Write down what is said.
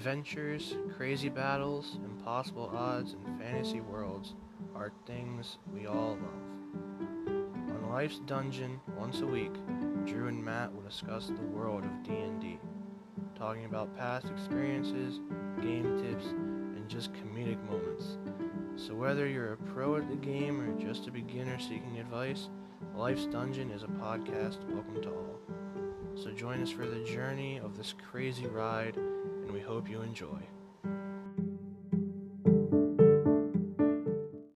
Adventures, crazy battles, impossible odds, and fantasy worlds are things we all love. On Life's Dungeon, once a week, Drew and Matt will discuss the world of D&D, talking about past experiences, game tips, and just comedic moments. So whether you're a pro at the game or just a beginner seeking advice, Life's Dungeon is a podcast welcome to all. So join us for the journey of this crazy ride, and we hope you enjoy.